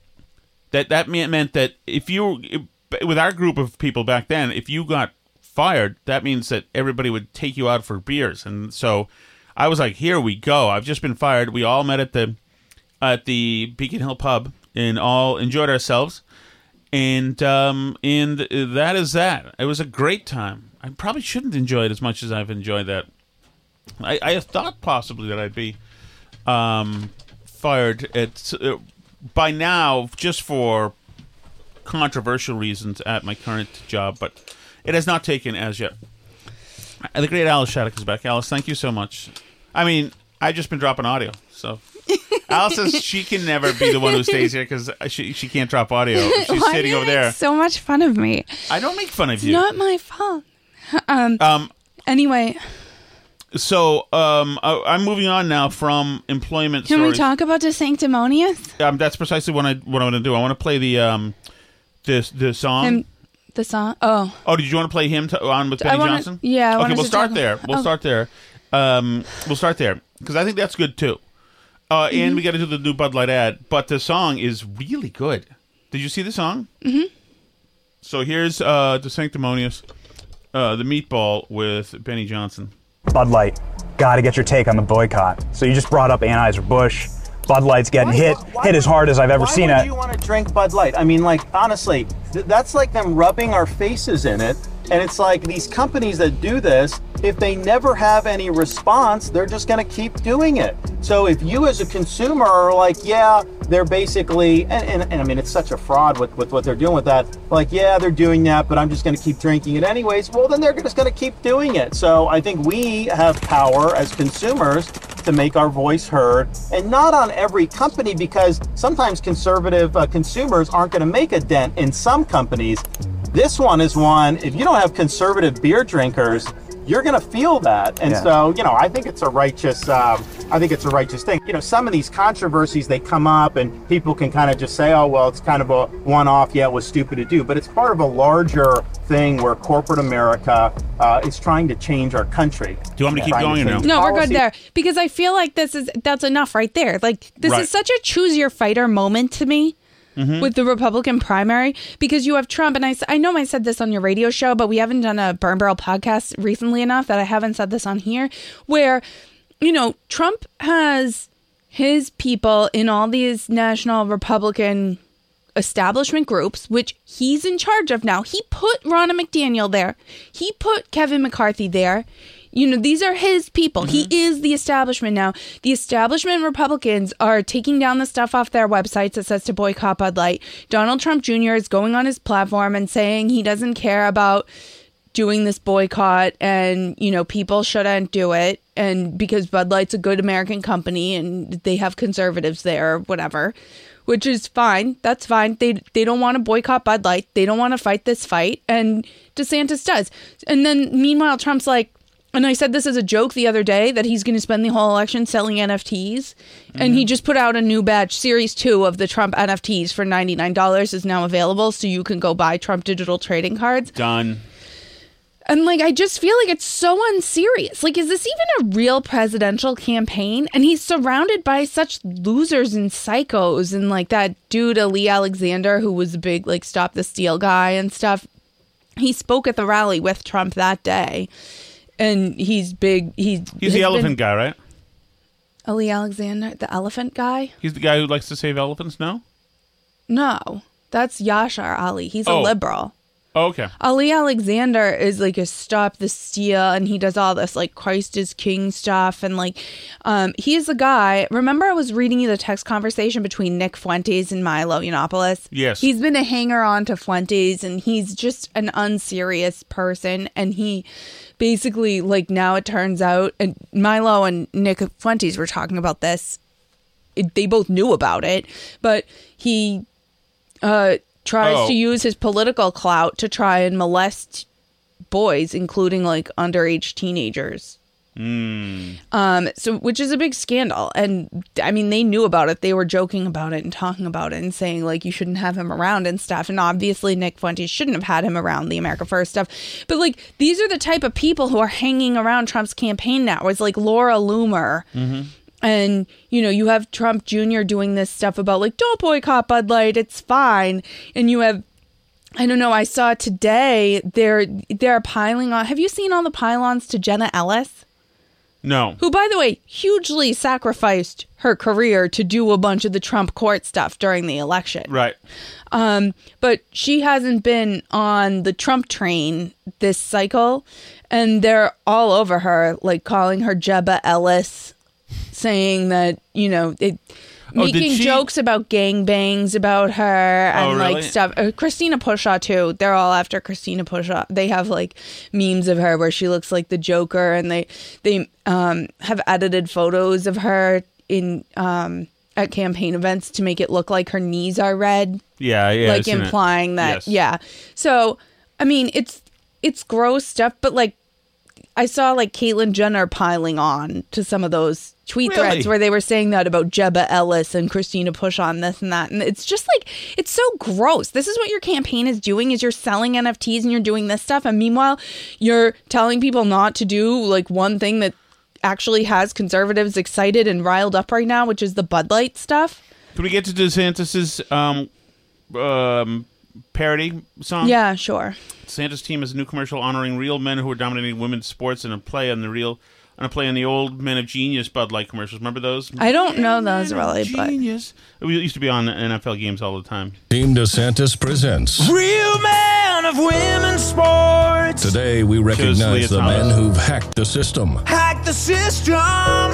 that that meant meant that if you with our group of people back then, if you got fired, that means that everybody would take you out for beers, and so I was like, "Here we go! I've just been fired." We all met at the at the Beacon Hill pub and all enjoyed ourselves, and um, and that is that. It was a great time. I probably shouldn't enjoy it as much as I've enjoyed that. I, I thought possibly that I'd be um, fired at uh, by now just for controversial reasons at my current job, but it has not taken as yet. The great Alice Shattuck is back. Alice, thank you so much. I mean, I've just been dropping audio, so Alice says she can never be the one who stays here because she she can't drop audio. She's Why sitting over there. So much fun of me. I don't make fun of It's you. not my fault. Um. Um. Anyway, So, um, I, I'm moving on now from employment can stories. we talk about the sanctimonious? Um, that's precisely what I what I want to do. I want to play the um, this the song. Him, the song. Oh, Oh, did you want to play him to, on with Benny wanna- Johnson? yeah, Okay, we'll start talk- there. We'll start there. Um, we'll start there because I think that's good too. Uh, Mm-hmm. and we got to do the new Bud Light ad, but the song is really good. Did you see the song? hmm So here's uh, the sanctimonious, uh, the meatball with Benny Johnson. Bud Light, got to get your take on the boycott. So you just brought up Anheuser-Busch. Bud Light's getting hit, hit as hard as I've ever Why seen would it. you want to drink Bud Light? I mean, like honestly, th- that's like them rubbing our faces in it. And it's like these companies that do this, if they never have any response, they're just going to keep doing it. So if you as a consumer are like, yeah, they're basically, and, and, and I mean, it's such a fraud with, with what they're doing with that. Like, yeah, they're doing that, but I'm just going to keep drinking it anyways. Well, then they're just going to keep doing it. So I think we have power as consumers to make our voice heard and not on every company because sometimes conservative uh, consumers aren't going to make a dent in some companies. This one is one, if you don't have conservative beer drinkers, you're going to feel that. And Yeah. so, you know, I think it's a righteous, um, I think it's a righteous thing. You know, some of these controversies, they come up and people can kind of just say, oh, well, it's kind of a one off. Yeah, it was stupid to do. But it's part of a larger thing where corporate America uh, is trying to change our country. Do you want me to keep Trying going or no? No, we're good there because I feel like this is that's enough right there. Like this Right. is such a choose your fighter moment to me Mm-hmm. with the Republican primary because you have Trump and I, I know I said this on your radio show, but we haven't done a burn barrel podcast recently enough that I haven't said this on here where you know Trump has his people in all these national Republican establishment groups, which he's in charge of now. He put Ronna McDaniel there. He put Kevin McCarthy there. You know, these are his people. He mm-hmm. is the establishment now. The establishment Republicans are taking down the stuff off their websites that says to boycott Bud Light. Donald Trump Jr. is going on his platform and saying he doesn't care about doing this boycott and you know people shouldn't do it and because Bud Light's a good American company and they have conservatives there or whatever which is fine that's fine they they don't want to boycott Bud Light they don't want to fight this fight and DeSantis does and then meanwhile Trump's like and I said this as a joke the other day that he's going to spend the whole election selling NFTs. And he mm-hmm. just put out a new batch, Series 2 of the Trump NFTs for $99 is now available. So you can go buy Trump digital trading cards. Done. And like, I just feel like it's so unserious. Like, is this even a real presidential campaign? And he's surrounded by such losers and psychos, and like that dude Ali Alexander, who was a big like stop the steal guy and stuff. He spoke at the rally with Trump that day, and he's big. He's He's the elephant guy, right? Ali Alexander, the elephant guy. He's the guy who likes to save elephants. No. No, that's Yashar Ali. He's a Oh. liberal. Oh, okay. Ali Alexander is like a stop the steal and he does all this like Christ is king stuff and like um he is the guy remember I was reading you the text conversation between Nick Fuentes and Milo Yiannopoulos Yes. he's been a hanger on to Fuentes and he's just an unserious person and he basically like now it turns out and Milo and Nick Fuentes were talking about this it, they both knew about it but he uh tries Oh. to use his political clout to try and molest boys including like underage teenagers Mm. Um, so which is a big scandal, and I mean they knew about it. They were joking about it and talking about it and saying like you shouldn't have him around and stuff. And obviously Nick Fuentes shouldn't have had him around the America First stuff. But like these are the type of people who are hanging around Trump's campaign now. It's like Laura Loomer. Mm-hmm. And you know, you have Trump Jr. doing this stuff about like don't boycott Bud Light, it's fine. And you have I don't know, I saw today they're they're piling on have you seen all the pylons to Jenna Ellis? No. Who by the way, hugely sacrificed her career to do a bunch of the Trump court stuff during the election. Right. Um, but she hasn't been on the Trump train this cycle, and they're all over her, like calling her Jebba Ellis, saying that you know it. Oh, Making she- jokes about gangbangs about her and Oh, like stuff. Uh, Christina Pushaw too. They're all after Christina Pushaw. They have like memes of her where she looks like the Joker, and they they um, have edited photos of her in um, at campaign events to make it look like her knees are red Yeah, yeah. Like seen it. implying that Yes. yeah so i mean it's it's gross stuff but like i saw like caitlyn jenner piling on to some of those tweet Really? threads where they were saying that about jebba ellis and christina pushaw this and that. And it's just like it's so gross. This is what your campaign is doing is you're selling nfts and you're doing this stuff. And meanwhile you're telling people not to do like one thing that actually has conservatives excited and riled up right now which is the bud light stuff. Can we get to DeSantis's um, um, parody song? yeah sure DeSantis team has a new commercial honoring real men who are dominating women's sports and a play on the real on a play on the old Men of Genius Bud Light commercials. Remember those? i don't know those really but Genius. It used to be on NFL games all the time. Team DeSantis presents. Real man of women's sports. Today we recognize the men who've hacked the system. Hack the system.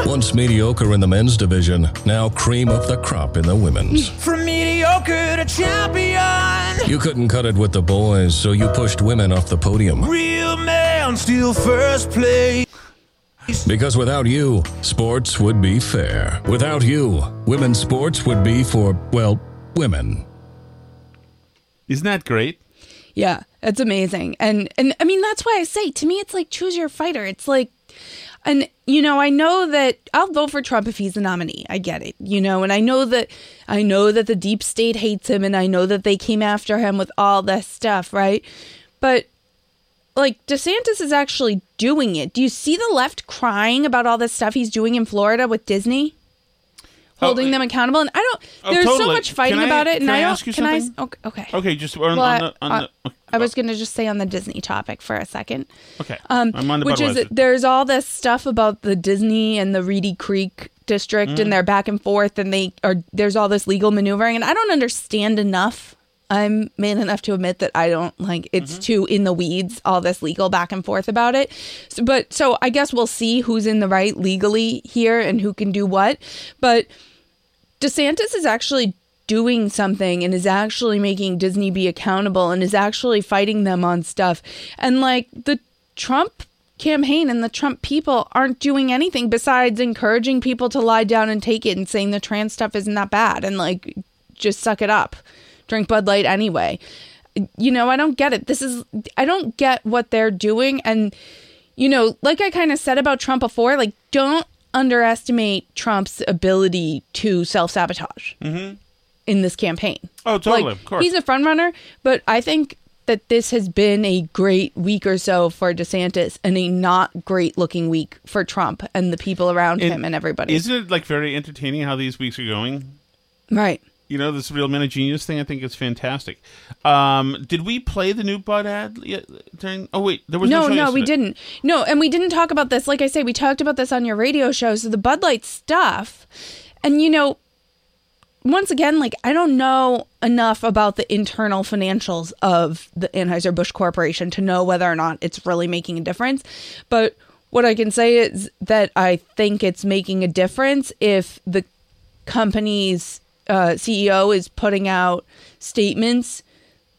Once mediocre in the men's division, now cream of the crop in the women's. From mediocre to champion. You couldn't cut it with the boys, so you pushed women off the podium. Real man still first place. Because without you, sports would be fair. Without you, women's sports would be for, well, women. Isn't that great? Yeah, it's amazing. And and I mean that's why I say to me it's like choose your fighter. It's like and you know, I know that I'll vote for Trump if he's the nominee. I get it. You know, and I know that I know that the deep state hates him and I know that they came after him with all this stuff, right? But like DeSantis is actually doing it. Do you see the left crying about all this stuff he's doing in Florida with Disney? Holding them accountable, and I don't. Oh, there's so much fighting I- about it, and can I don't. ask you can I? something? Okay. okay. Okay, just on, Well, on the. On I, the I was going to just say on the Disney topic for a second. okay. Um, I'm on the which is there's all this stuff about the Disney and the Reedy Creek district Mm. and they're back and forth and they are there's all this legal maneuvering and I don't understand enough. I'm man enough to admit that I don't like it's Mm-hmm. too in the weeds all this legal back and forth about it. So, but so I guess we'll see who's in the right legally here and who can do what. But DeSantis is actually doing something and is actually making Disney be accountable and is actually fighting them on stuff. And like the Trump campaign and the Trump people aren't doing anything besides encouraging people to lie down and take it and saying the trans stuff isn't that bad and like just suck it up. Drink Bud Light anyway. You know, I don't get it. This is I don't get what they're doing and you know, like I kind of said about Trump before, like don't underestimate Trump's ability to self-sabotage Mm-hmm. in this campaign. Oh, totally. Like, of course. He's a front runner, but I think that this has been a great week or so for DeSantis and a not great looking week for Trump and the people around And him and everybody. Isn't it like very entertaining how these weeks are going? right. You know, this real men of genius thing. I think is fantastic. Um, did we play the new Bud ad yet during? Oh wait, there was no. no, show no, we didn't. No, and we didn't talk about this. Like I say, we talked about this on your radio show. So the Bud Light stuff, and you know, once again, like I don't know enough about the internal financials of the Anheuser Busch Corporation to know whether or not it's really making a difference. But what I can say is that I think it's making a difference if the company's uh, CEO is putting out statements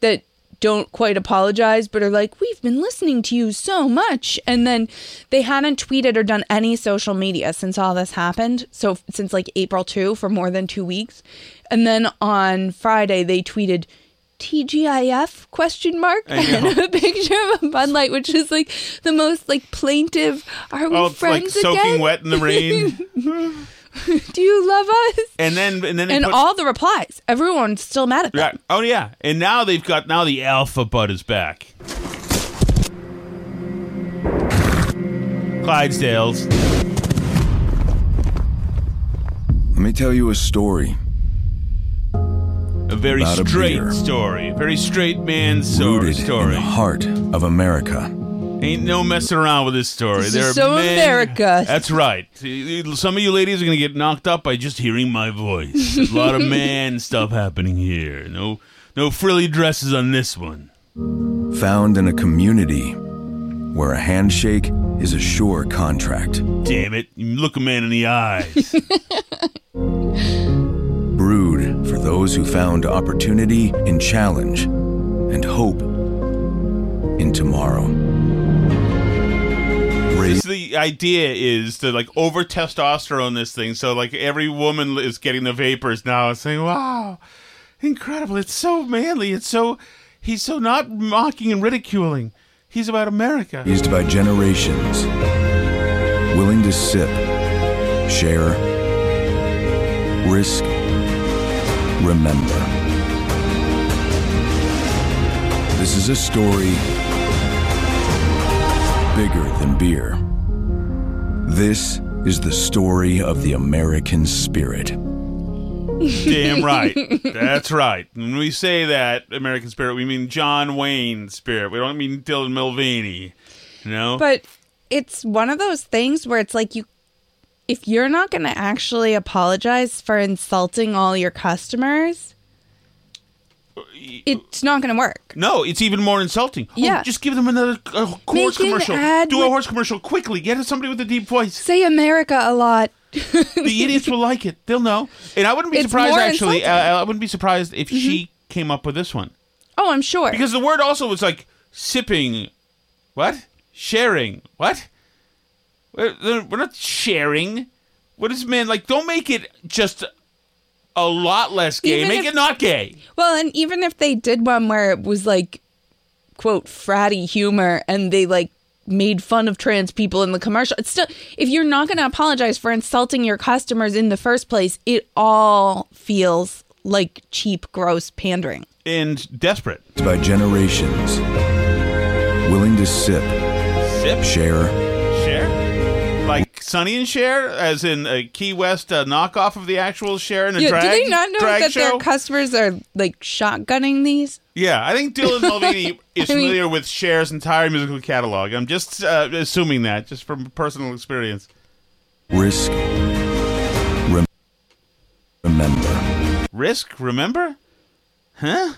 that don't quite apologize, but are like, we've been listening to you so much. And then they hadn't tweeted or done any social media since all this happened. So, since like April 2 for more than two weeks. And then on Friday, they tweeted, TGIF question mark and a picture of a Bud Light, which is like the most like plaintive. Are we Oh, it's like friends soaking again? wet in the rain. Do you love us? and then and then they And put, all the replies, everyone's still mad at them. Yeah. Oh yeah. And now they've got now the alpha bud is back. Clydesdales. Let me tell you a story. A very About a straight beer. story. Very straight man's so- Rooted in story. the heart of America. Ain't no messing around with this story. This There is are so men- America. That's right. Some of you ladies are going to get knocked up by just hearing my voice. a lot of man stuff happening here. No, no frilly dresses on this one. Found in a community where a handshake is a sure contract. Damn it! You look a man in the eyes. Brewed for those who found opportunity in challenge and hope in tomorrow. The idea is to like over testosterone this thing, so like every woman is getting the vapors now and saying, "Wow, incredible! It's so manly. It's so he's so not mocking and ridiculing. He's about America." Used by generations, willing to sip, share, risk, remember. This is a story bigger than beer. This is the story of the American spirit. Damn right. That's right. When we say that American spirit, we mean John Wayne spirit. We don't mean Dylan Mulvaney. You know? But it's one of those things where it's like you if you're not going to actually apologize for insulting all your customers, it's not going to work. no, it's even more insulting. Oh, Yeah. just give them another uh, horse commercial. Do a with- horse commercial quickly. Get somebody with a deep voice. Say America a lot. the idiots will like it. They'll know. And I wouldn't be It's surprised more actually. Uh, insulting. I wouldn't be surprised if she came up with this one Oh, I'm sure. because the word also was like sipping. What? Sharing. What? We're, we're not sharing. What is man like? Don't make it just a lot less gay. Even make if- it not gay. Well, and even if they did one where it was like, quote, fratty humor and they like made fun of trans people in the commercial, it's still, if you're not going to apologize for insulting your customers in the first place, it all feels like cheap, gross pandering. And desperate. By generations, willing to sip, Sip. share, Share. Like Sonny and Cher, as in a Key West uh, knockoff of the actual Cher and a Yeah, drag do they not know that show? their customers are like shotgunning these? Yeah, I think Dylan Mulvaney is I mean- familiar with Cher's entire musical catalog. I'm just uh, assuming that, just from personal experience. risk, rem- remember. Risk, remember? Huh?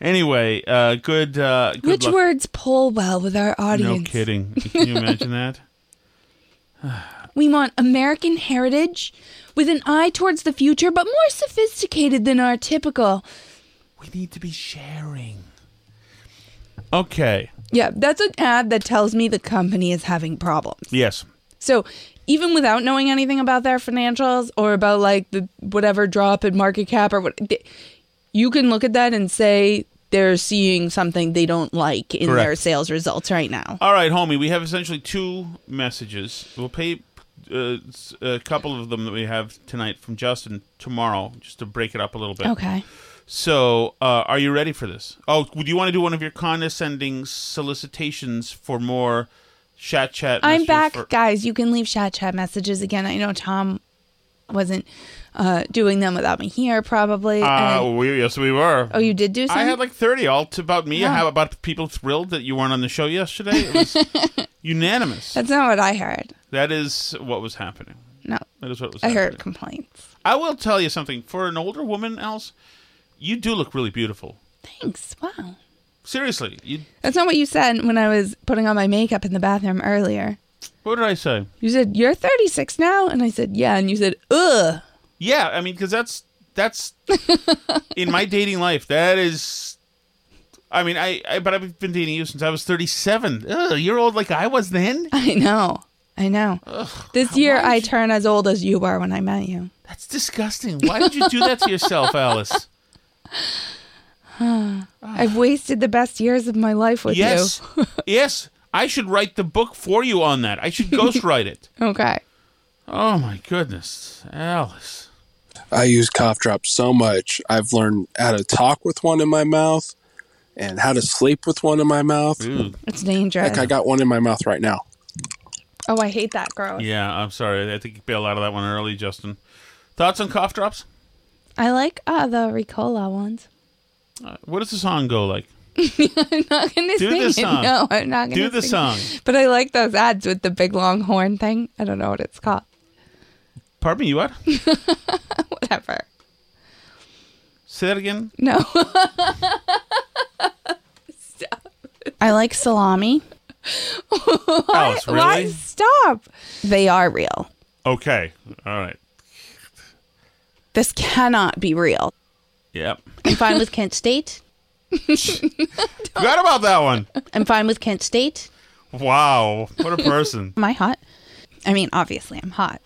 Anyway, uh, good. Uh, good Which luck. words pull well with our audience? No kidding. Can you imagine that? We want American heritage with an eye towards the future, but more sophisticated than our typical. We need to be sharing. Okay. Yeah, that's an ad that tells me the company is having problems. Yes. So even without knowing anything about their financials or about like the whatever drop in market cap or what, th- you can look at that and say they're seeing something they don't like in their sales results right now. All right, homie. We have essentially two messages. We'll pay uh, a couple of them that we have tonight from Justin tomorrow, just to break it up a little bit. Okay. So, uh, are you ready for this? Oh, do you want to do one of your condescending solicitations for more chat chat? I'm back, for- guys. You can leave chat chat messages again. I know Tom wasn't uh, doing them without me here, probably. Uh, and- we, yes, we were. oh, you did do some? I had like 30 all about me. How about people thrilled that you weren't on the show yesterday? It was unanimous. That's not what I heard. That is what was happening. No. That is what was I happening. heard complaints. I will tell you something. For an older woman, else, you do look really beautiful. Thanks. Wow. Seriously. You, That's not what you said when I was putting on my makeup in the bathroom earlier. what did I say? You said, You're 36 now? And I said, Yeah. And you said, Ugh. Yeah, I mean, because that's that's in my dating life. That is, I mean, I, I but I've been dating you since I was thirty-seven. Ugh, you're old like I was then. I know. I know. this year I turn as old as you were when I met you. That's disgusting. Why did you do that to yourself, Alice? I've wasted the best years of my life with you. yes, yes. I should write the book for you on that. I should ghostwrite it. Okay. Oh my goodness, Alice. I use cough drops so much. I've learned how to talk with one in my mouth and how to sleep with one in my mouth. It's dangerous. Heck, I got one in my mouth right now. Oh, I hate that, gross. Yeah, I'm sorry. I think you bailed out of that one early, Justin. Thoughts on cough drops? I like uh, the Ricola ones. Uh, what does the song go like? I'm not gonna Do sing the it. No, I'm not gonna Do the sing song. it. But I like those ads with the big long horn thing. I don't know what it's called. Pardon me, you what? Whatever. Say that again. No. Stop. I like salami. Alice, Why oh, really? stop? They are real. Okay. All right. This cannot be real. Yep. I'm fine with Kent State. Forgot about that one. I'm fine with Kent State. Wow. What a person. Am I hot? I mean, obviously, I'm hot.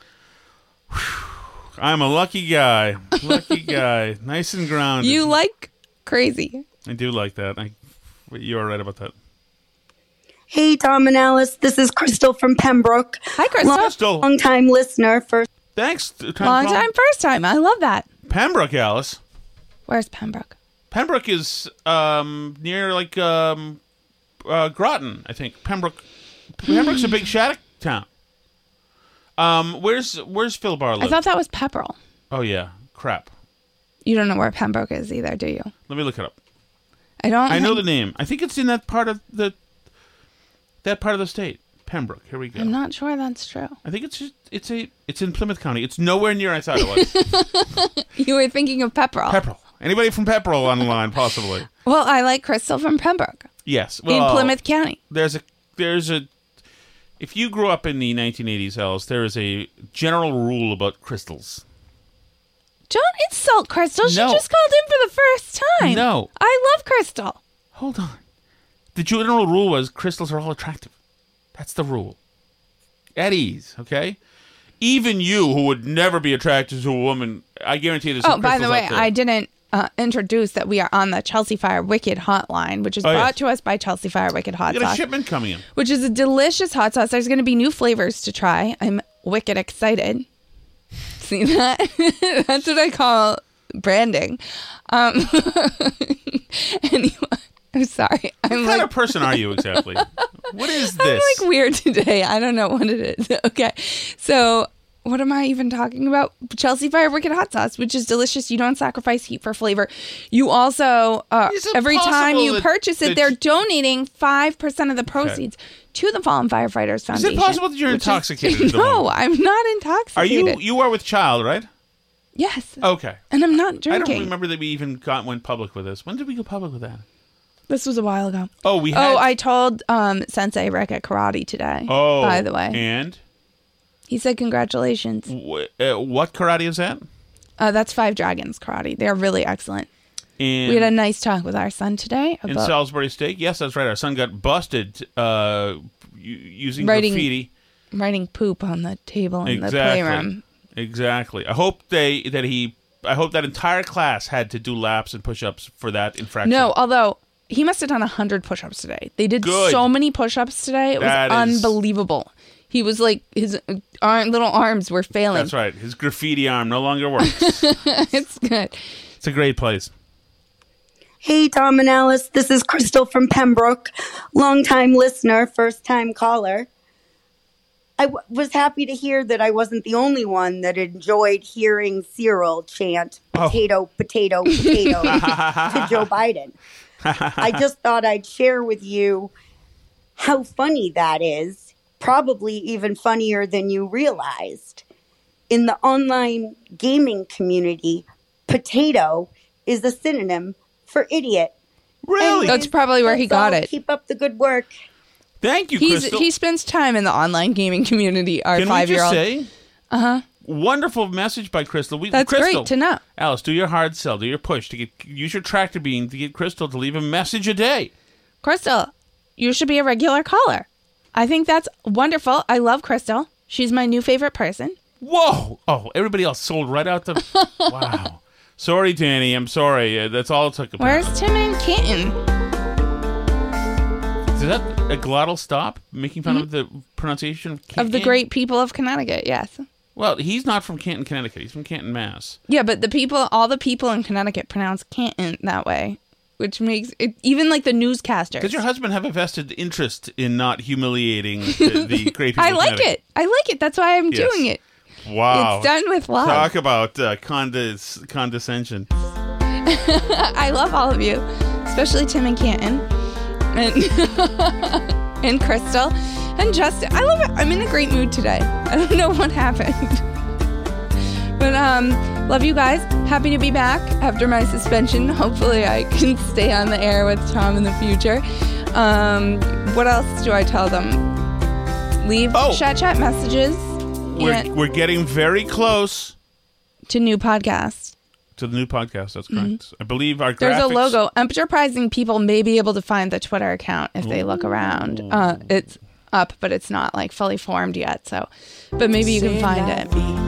I'm a lucky guy. Lucky guy. Nice and grounded. You like crazy. I do like that. I, you are right about that. Hey, Tom and Alice. This is Crystal from Pembroke. Hi, Crystal. Crystal. Long time listener. First. Thanks. Time Long call. time, first time. I love that. Pembroke, Alice. Where's Pembroke? Pembroke is um, near like um, uh, Groton, I think. Pembroke. Pembroke's a big Shattuck town. Um, where's where's Phil Bar I thought that was Pepperell. oh yeah, crap. You don't know where Pembroke is either, do you? Let me look it up. I don't. I know the name. I think it's in that part of the that part of the state. Pembroke. Here we go. I'm not sure that's true. I think it's just, it's a it's in Plymouth County. It's nowhere near I thought it was. You were thinking of Pepperell. Pepperell. Anybody from Pepperell on the line, possibly? Well, I like Crystal from Pembroke Yes. in Plymouth County. There's a there's a if you grew up in the 1980s, Alice, there is a general rule about crystals. Don't insult Crystal. She No. just called in for the first time. No. I love Crystal. Hold on. The general rule was crystals are all attractive. That's the rule. At ease, okay? Even you, who would never be attracted to a woman, I guarantee there's Oh, some by the crystals way, out there. I didn't uh, introduce that we are on the Chelsea Fire Wicked Hotline, which is Oh, brought yes. to us by Chelsea Fire Wicked Hot You got a Sauce, shipment coming in. which is a delicious hot sauce. There's going to be new flavors to try. I'm wicked excited. See that? That's what I call branding. Um, anyway, I'm sorry. I'm What like, kind of person are you exactly? what is this? I'm like weird today. I don't know what it is. Okay. So, what am I even talking about? Chelsea Fire Wicked Hot Sauce, which is delicious. You don't sacrifice heat for flavor. You also, uh, every time you that- purchase it, that they're you- donating 5% of the proceeds to the Fallen Firefighters Foundation. is it possible that you're which is- intoxicated? no. I'm not intoxicated. Are you you are with child, right? Yes. Okay. And I'm not drinking. I don't remember that we even got went public with this. When did we go public with that? This was a while ago. Oh, we had. Oh, I told um, Sensei Rick at karate today. Oh, by the way, and he said congratulations. wh- uh, what karate is that? Uh, that's Five Dragons Karate. They're really excellent. In we had a nice talk with our son today in Salisbury Steak. Yes, that's right. Our son got busted uh, using Writing graffiti. writing poop on the table in the Exactly. playroom. Exactly. I hope they that he. I hope that entire class had to do laps and push-ups for that infraction. No, although he must have done hundred push-ups today. They did Good. so many push-ups today. It was That is- unbelievable. He was like his uh, ar- little arms were failing. that's right. His graffiti arm no longer works. it's good. it's a great place. Hey, Tom and Alice. This is Crystal from Pembroke. Longtime listener, first time caller. I w- was happy to hear that I wasn't the only one that enjoyed hearing Cyril chant Oh. potato, potato, potato to Joe Biden. I just thought I'd share with you how funny that is, probably even funnier than you realized. In the online gaming community, potato is a synonym for idiot. Really? That's probably where he That's all. got it. Keep up the good work. Thank you, He's Crystal. he spends time in the online gaming community. Our Can we five year just old. say Uh huh. wonderful message by Crystal. We, That's Crystal, great to know. Alice, do your hard sell, do your push to get use your tractor beam to get Crystal to leave a message a day. Crystal, you should be a regular caller. I think that's wonderful. I love Crystal. She's my new favorite person. Whoa! Oh, everybody else sold right out the. wow. Sorry, Danny. I'm sorry. Uh, That's all it took. Where's Tim and Kitten? Is that a glottal stop? Making fun of the pronunciation of Canton? Of the great people of Connecticut, yes. Well, he's not from Canton, Connecticut. He's from Canton, Mass. Yeah, but the people, all the people in Connecticut pronounce Canton that way, which makes it even like the newscasters. Does your husband have a vested interest in not humiliating the, the great people? I like it. I like it. That's why I'm Yes. doing it. Wow. It's done with love. Talk about uh, condes- condescension. I love all of you, especially Tim and Canton, and and Crystal, and Justin. I love it. I'm in a great mood today. I don't know what happened, but um, love you guys. Happy to be back after my suspension. Hopefully, I can stay on the air with Tom in the future. Um, what else do I tell them? Leave chat chat messages We're, we're getting very close to new podcast. to the new podcast. That's correct. I believe our Mm-hmm. There's graphics- a logo. Enterprising people may be able to find the Twitter account if they look around. Uh, it's up, but it's not like fully formed yet. So, but maybe you can find it.